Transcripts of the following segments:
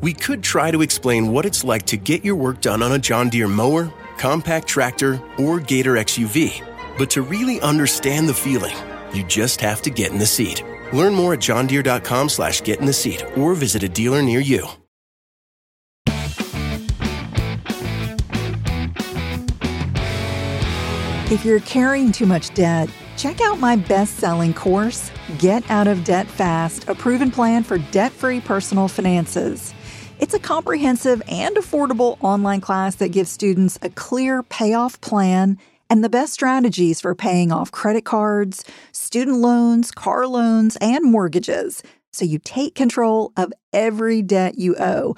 We could try to explain what it's like to get your work done on a John Deere mower, compact tractor, or Gator XUV. But to really understand the feeling, you just have to get in the seat. Learn more at johndeere.com slash get in the seat or visit a dealer near you. If you're carrying too much debt, check out my best selling course, Get Out of Debt Fast, a proven plan for debt free personal finances. It's a comprehensive and affordable online class that gives students a clear payoff plan and the best strategies for paying off credit cards, student loans, car loans, and mortgages so you take control of every debt you owe.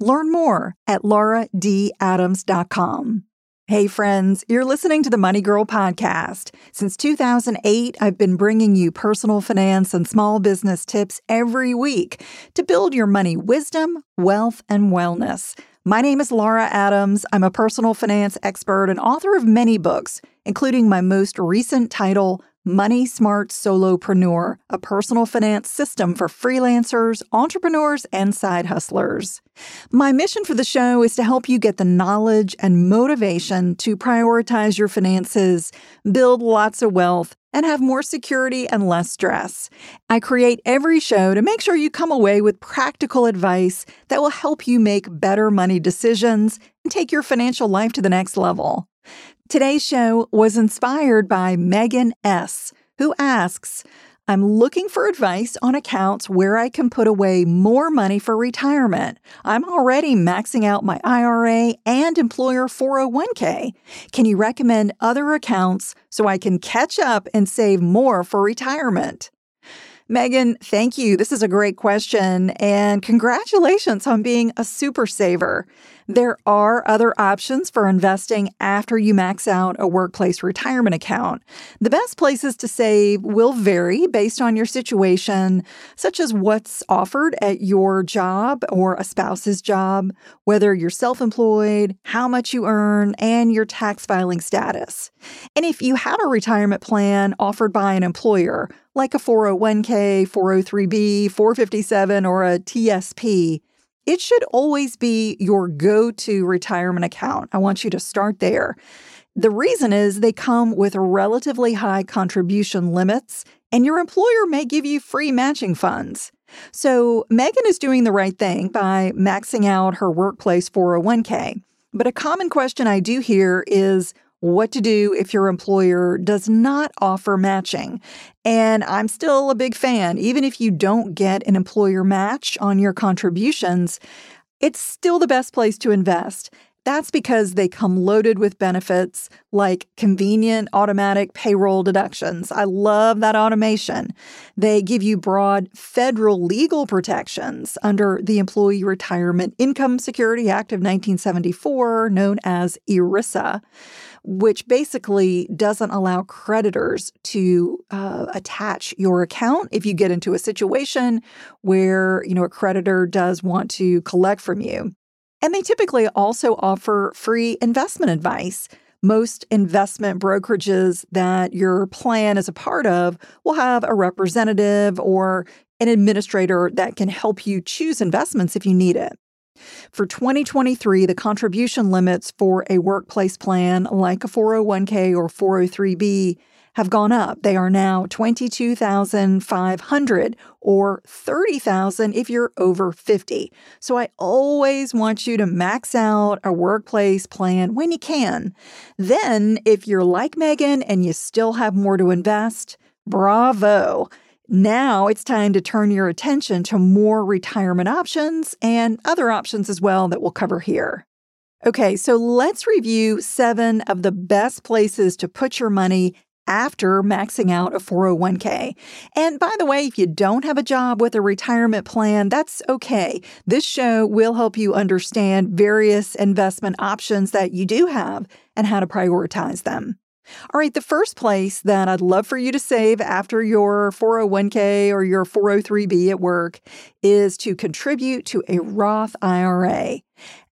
Learn more at lauradadams.com. Hey, friends, you're listening to the Money Girl podcast. Since 2008, I've been bringing you personal finance and small business tips every week to build your money wisdom, wealth, and wellness. My name is Laura Adams. I'm a personal finance expert and author of many books, including my most recent title, Money Smart Solopreneur, a personal finance system for freelancers, entrepreneurs, and side hustlers. My mission for the show is to help you get the knowledge and motivation to prioritize your finances, build lots of wealth, and have more security and less stress. I create every show to make sure you come away with practical advice that will help you make better money decisions and take your financial life to the next level. Today's show was inspired by Megan S., who asks, I'm looking for advice on accounts where I can put away more money for retirement. I'm already maxing out my IRA and employer 401k. Can you recommend other accounts so I can catch up and save more for retirement? Megan, thank you. This is a great question, and congratulations on being a super saver. There are other options for investing after you max out a workplace retirement account. The best places to save will vary based on your situation, such as what's offered at your job or a spouse's job, whether you're self employed, how much you earn, and your tax filing status. And if you have a retirement plan offered by an employer, like a 401k, 403b, 457, or a TSP, it should always be your go to retirement account. I want you to start there. The reason is they come with relatively high contribution limits, and your employer may give you free matching funds. So, Megan is doing the right thing by maxing out her workplace 401k. But a common question I do hear is what to do if your employer does not offer matching. And I'm still a big fan. Even if you don't get an employer match on your contributions, it's still the best place to invest. That's because they come loaded with benefits like convenient automatic payroll deductions. I love that automation. They give you broad federal legal protections under the Employee Retirement Income Security Act of 1974, known as ERISA which basically doesn't allow creditors to uh, attach your account if you get into a situation where you know a creditor does want to collect from you. And they typically also offer free investment advice. Most investment brokerages that your plan is a part of will have a representative or an administrator that can help you choose investments if you need it. For 2023, the contribution limits for a workplace plan like a 401k or 403b have gone up. They are now 22,500 or 30,000 if you're over 50. So I always want you to max out a workplace plan when you can. Then if you're like Megan and you still have more to invest, bravo. Now it's time to turn your attention to more retirement options and other options as well that we'll cover here. Okay, so let's review seven of the best places to put your money after maxing out a 401k. And by the way, if you don't have a job with a retirement plan, that's okay. This show will help you understand various investment options that you do have and how to prioritize them. All right, the first place that I'd love for you to save after your 401k or your 403b at work is to contribute to a Roth IRA.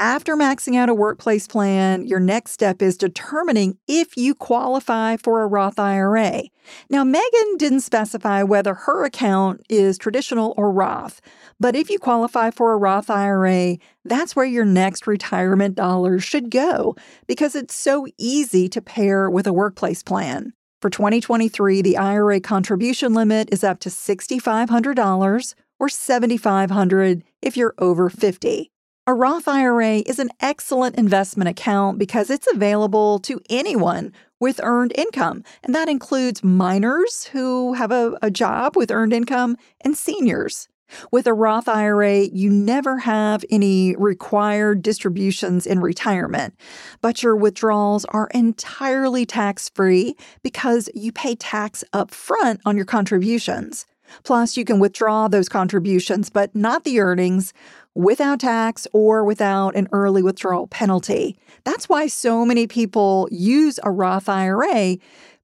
After maxing out a workplace plan, your next step is determining if you qualify for a Roth IRA. Now, Megan didn't specify whether her account is traditional or Roth, but if you qualify for a Roth IRA, that's where your next retirement dollars should go because it's so easy to pair with a workplace plan. For 2023, the IRA contribution limit is up to $6,500 or 7,500 if you're over 50. A Roth IRA is an excellent investment account because it's available to anyone with earned income, and that includes minors who have a, a, job with earned income and seniors. With a Roth IRA, you never have any required distributions in retirement, but your withdrawals are entirely tax free because you pay tax up front on your contributions. Plus, you can withdraw those contributions, but not the earnings, without tax or without an early withdrawal penalty. That's why so many people use a Roth IRA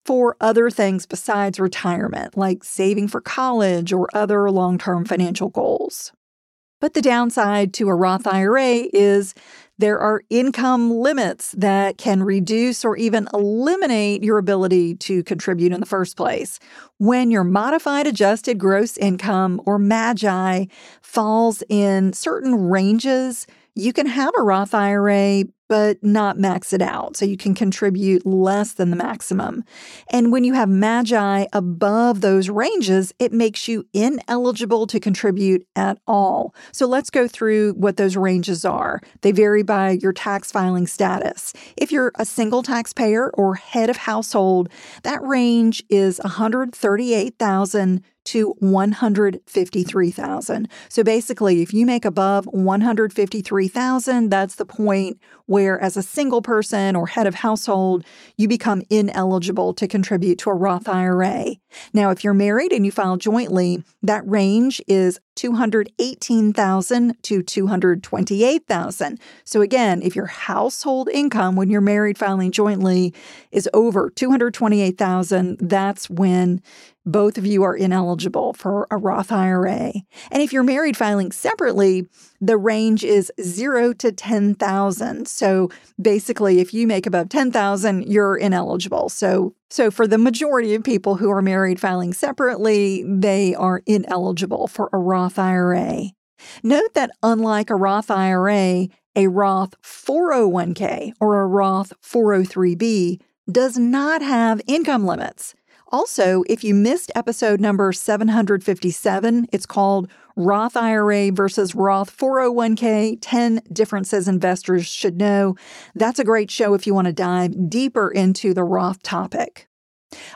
for other things besides retirement, like saving for college or other long term financial goals. But the downside to a Roth IRA is there are income limits that can reduce or even eliminate your ability to contribute in the first place. When your modified adjusted gross income or MAGI falls in certain ranges, you can have a Roth IRA, but not max it out. So you can contribute less than the maximum. And when you have MAGI above those ranges, it makes you ineligible to contribute at all. So let's go through what those ranges are. They vary by your tax filing status. If you're a single taxpayer or head of household, that range is 138,000 to 153,000. So basically, if you make above 153,000, that's the point where as a single person or head of household, you become ineligible to contribute to a Roth IRA. Now, if you're married and you file jointly, that range is 218,000 to 228,000. So again, if your household income when you're married filing jointly is over 228,000, that's when both of you are ineligible for a Roth IRA. And if you're married filing separately, the range is 0 to 10,000. So basically if you make above 10,000, you're ineligible. So so for the majority of people who are married filing separately, they are ineligible for a Roth IRA. Note that unlike a Roth IRA, a Roth 401k or a Roth 403b does not have income limits. Also, if you missed episode number 757, it's called Roth IRA versus Roth 401k 10 Differences Investors Should Know. That's a great show if you want to dive deeper into the Roth topic.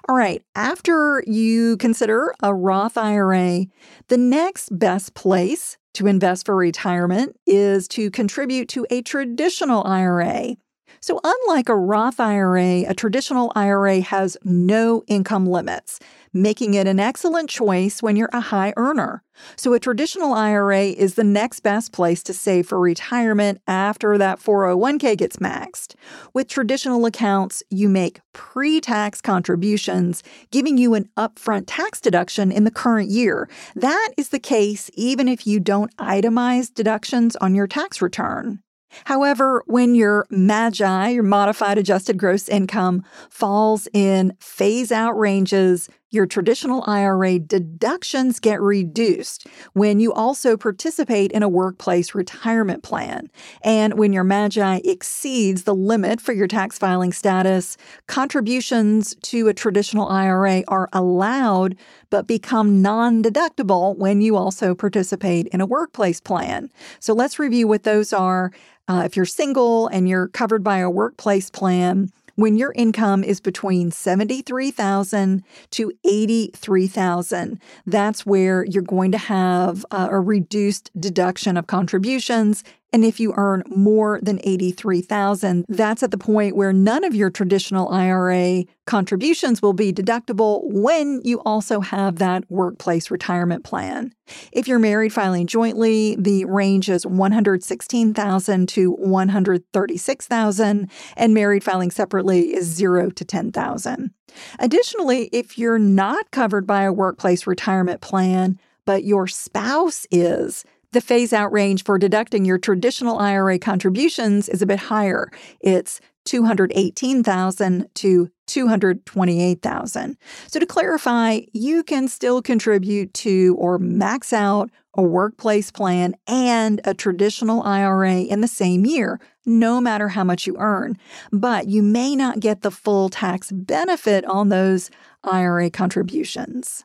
All right, after you consider a Roth IRA, the next best place to invest for retirement is to contribute to a traditional IRA. So, unlike a Roth IRA, a traditional IRA has no income limits, making it an excellent choice when you're a high earner. So, a traditional IRA is the next best place to save for retirement after that 401k gets maxed. With traditional accounts, you make pre tax contributions, giving you an upfront tax deduction in the current year. That is the case even if you don't itemize deductions on your tax return. However, when your MAGI, your modified adjusted gross income, falls in phase out ranges, your traditional IRA deductions get reduced when you also participate in a workplace retirement plan. And when your MAGI exceeds the limit for your tax filing status, contributions to a traditional IRA are allowed but become non deductible when you also participate in a workplace plan. So let's review what those are. Uh, if you're single and you're covered by a workplace plan, when your income is between 73,000 to 83,000, that's where you're going to have uh, a reduced deduction of contributions And if you earn more than 83,000, that's at the point where none of your traditional IRA contributions will be deductible when you also have that workplace retirement plan. If you're married filing jointly, the range is 116,000 to 136,000 and married filing separately is 0 to 10,000. Additionally, if you're not covered by a workplace retirement plan, but your spouse is, the phase out range for deducting your traditional IRA contributions is a bit higher. It's 218,000 to 228,000. So to clarify, you can still contribute to or max out a workplace plan and a traditional IRA in the same year, no matter how much you earn. But you may not get the full tax benefit on those IRA contributions.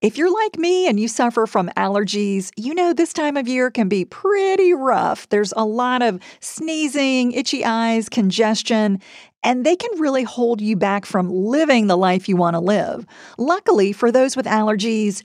If you're like me and you suffer from allergies, you know this time of year can be pretty rough. There's a lot of sneezing, itchy eyes, congestion, and they can really hold you back from living the life you want to live. Luckily, for those with allergies,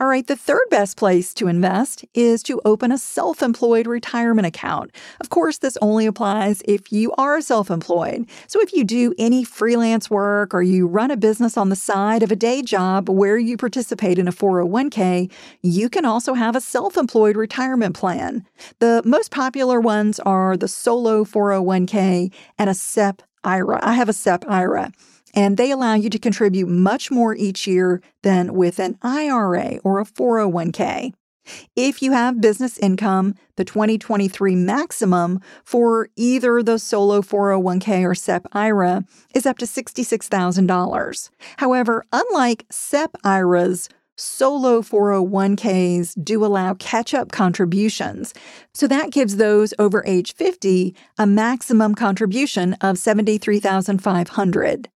All right, the third best place to invest is to open a self employed retirement account. Of course, this only applies if you are self employed. So, if you do any freelance work or you run a business on the side of a day job where you participate in a 401k, you can also have a self employed retirement plan. The most popular ones are the solo 401k and a SEP IRA. I have a SEP IRA and they allow you to contribute much more each year than with an IRA or a 401k. If you have business income, the 2023 maximum for either the solo 401k or SEP IRA is up to $66,000. However, unlike SEP IRAs, solo 401ks do allow catch up contributions. So that gives those over age 50 a maximum contribution of 73,500.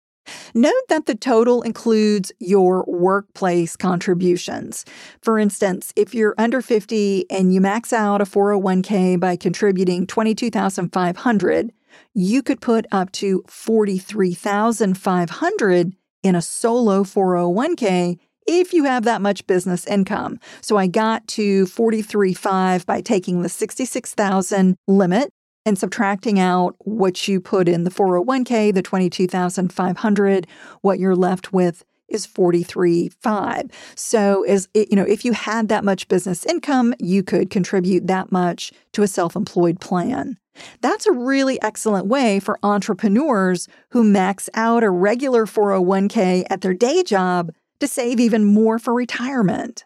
Note that the total includes your workplace contributions. For instance, if you're under 50 and you max out a 401k by contributing 22,500, you could put up to 43,500 in a solo 401k if you have that much business income. So I got to 43.5 by taking the 66,000 limit and subtracting out what you put in the 401k, the 22,500, what you're left with is 43.5. So is you know, if you had that much business income, you could contribute that much to a self-employed plan. That's a really excellent way for entrepreneurs who max out a regular 401k at their day job to save even more for retirement.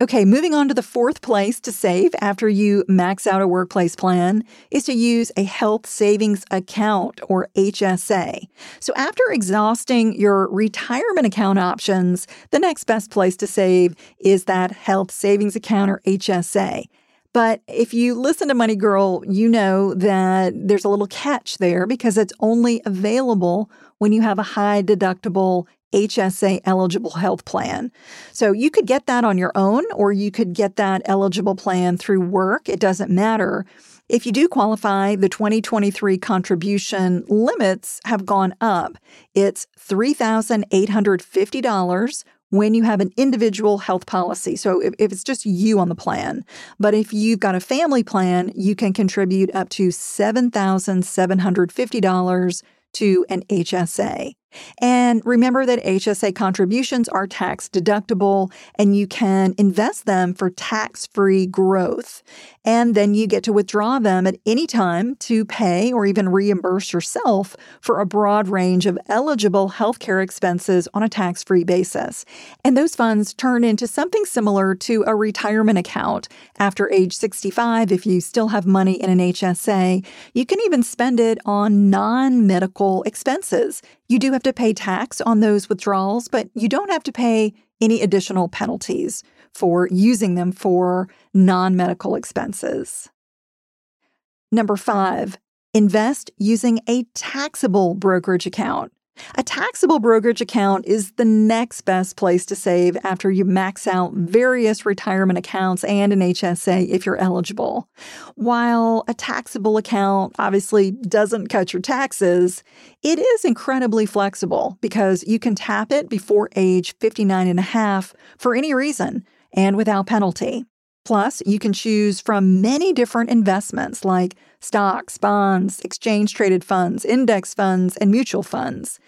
Okay, moving on to the fourth place to save after you max out a workplace plan is to use a health savings account or HSA. So, after exhausting your retirement account options, the next best place to save is that health savings account or HSA. But if you listen to Money Girl, you know that there's a little catch there because it's only available when you have a high deductible HSA eligible health plan. So you could get that on your own or you could get that eligible plan through work. It doesn't matter. If you do qualify, the 2023 contribution limits have gone up. It's $3,850 when you have an individual health policy. So if, if, it's just you on the plan. But if you've got a family plan, you can contribute up to $7,750 to an HSA. And remember that HSA contributions are tax deductible and you can invest them for tax free growth. And then you get to withdraw them at any time to pay or even reimburse yourself for a broad range of eligible healthcare expenses on a tax free basis. And those funds turn into something similar to a retirement account. After age 65, if you still have money in an HSA, you can even spend it on non medical expenses. You do have to pay tax on those withdrawals, but you don't have to pay any additional penalties for using them for non medical expenses. Number five, invest using a taxable brokerage account. A taxable brokerage account is the next best place to save after you max out various retirement accounts and an HSA if you're eligible. While a taxable account obviously doesn't cut your taxes, it is incredibly flexible because you can tap it before age 59 and a half for any reason and without penalty. Plus, you can choose from many different investments like stocks, bonds, exchange traded funds, index funds, and mutual funds.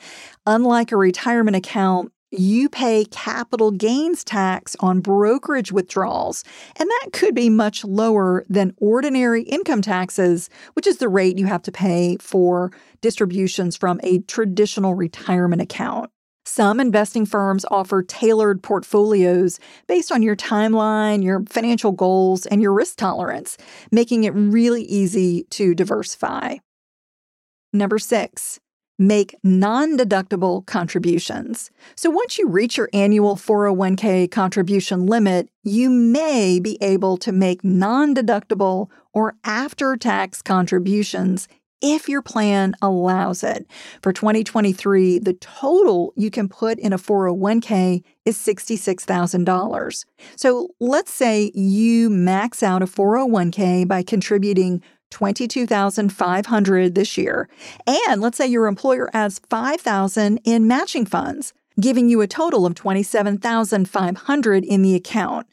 Unlike a retirement account, you pay capital gains tax on brokerage withdrawals, and that could be much lower than ordinary income taxes, which is the rate you have to pay for distributions from a traditional retirement account. Some investing firms offer tailored portfolios based on your timeline, your financial goals, and your risk tolerance, making it really easy to diversify. Number six, make non deductible contributions. So once you reach your annual 401k contribution limit, you may be able to make non deductible or after tax contributions if your plan allows it. For 2023, the total you can put in a 401k is $66,000. So let's say you max out a 401k by contributing 22,500 this year. And let's say your employer adds 5,000 in matching funds, giving you a total of 27,500 in the account.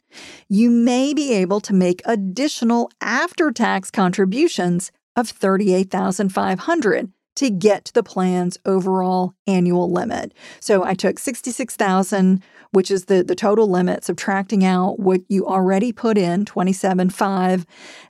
You may be able to make additional after-tax contributions of 38,500 to get to the plan's overall annual limit. So I took 66,000, which is the, the total limit, subtracting out what you already put in, 27.5,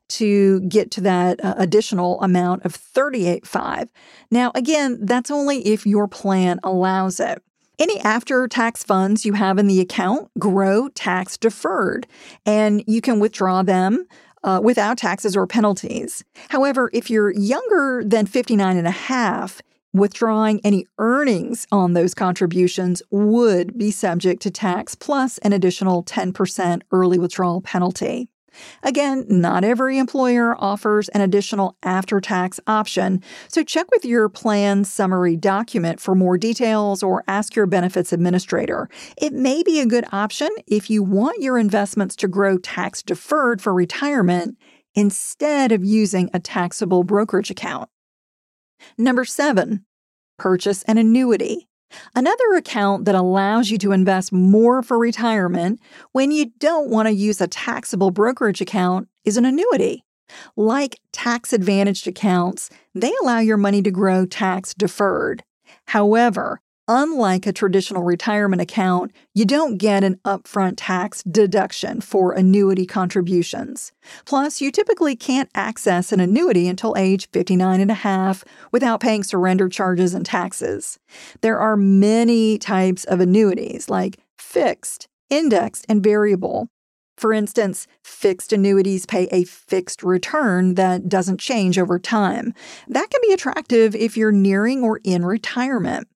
to get to that uh, additional amount of 38.5. Now, again, that's only if your plan allows it. Any after tax funds you have in the account grow tax deferred, and you can withdraw them uh, without taxes or penalties. However, if you're younger than 59 and a half, withdrawing any earnings on those contributions would be subject to tax plus an additional 10% early withdrawal penalty. Again, not every employer offers an additional after tax option, so check with your plan summary document for more details or ask your benefits administrator. It may be a good option if you want your investments to grow tax deferred for retirement instead of using a taxable brokerage account. Number seven, purchase an annuity. Another account that allows you to invest more for retirement when you don't want to use a taxable brokerage account is an annuity. Like tax advantaged accounts, they allow your money to grow tax deferred. However, unlike a traditional retirement account, you don't get an upfront tax deduction for annuity contributions. Plus, you typically can't access an annuity until age 59 and a half without paying surrender charges and taxes. There are many types of annuities like fixed, indexed, and variable. For instance, fixed annuities pay a fixed return that doesn't change over time. That can be attractive if you're nearing or in retirement.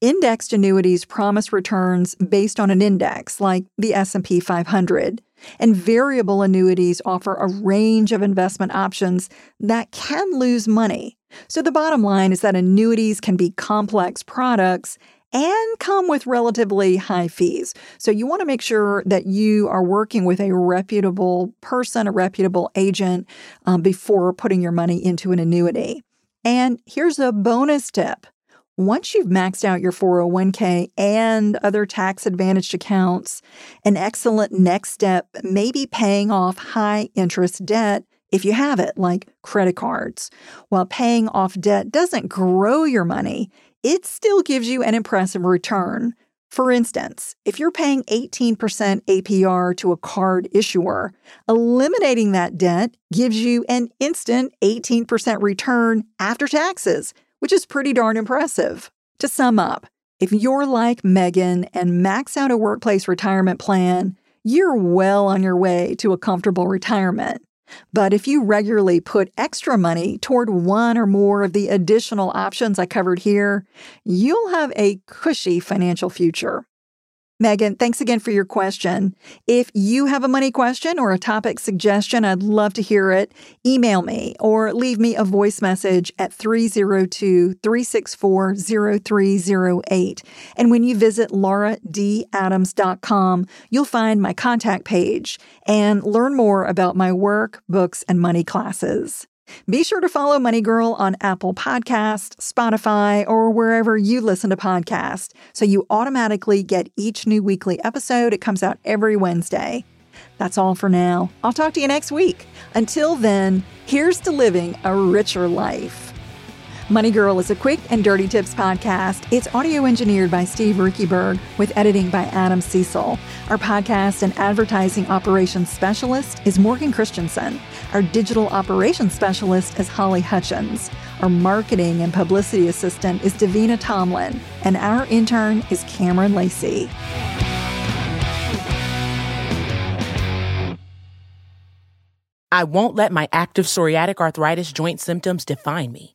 Indexed annuities promise returns based on an index like the S&P 500, and variable annuities offer a range of investment options that can lose money. So the bottom line is that annuities can be complex products and come with relatively high fees. So you want to make sure that you are working with a reputable person, a reputable agent um, before putting your money into an annuity. And here's a bonus tip. Once you've maxed out your 401k and other tax advantaged accounts, an excellent next step may be paying off high interest debt if you have it, like credit cards. While paying off debt doesn't grow your money, it still gives you an impressive return. For instance, if you're paying 18% APR to a card issuer, eliminating that debt gives you an instant 18% return after taxes, which is pretty darn impressive. To sum up, if you're like Megan and max out a workplace retirement plan, you're well on your way to a comfortable retirement. But if you regularly put extra money toward one or more of the additional options I covered here, you'll have a cushy financial future. Megan, thanks again for your question. If you have a money question or a topic suggestion, I'd love to hear it. Email me or leave me a voice message at 302 364 0308. And when you visit lauradadams.com, you'll find my contact page and learn more about my work, books, and money classes. Be sure to follow Money Girl on Apple Podcast, Spotify, or wherever you listen to podcasts so you automatically get each new weekly episode. It comes out every Wednesday. That's all for now. I'll talk to you next week. Until then, here's to living a richer life. Money Girl is a quick and dirty tips podcast. It's audio engineered by Steve Riekeberg with editing by Adam Cecil. Our podcast and advertising operations specialist is Morgan Christensen. Our digital operations specialist is Holly Hutchins. Our marketing and publicity assistant is Davina Tomlin. And our intern is Cameron Lacey. I won't let my active psoriatic arthritis joint symptoms define me.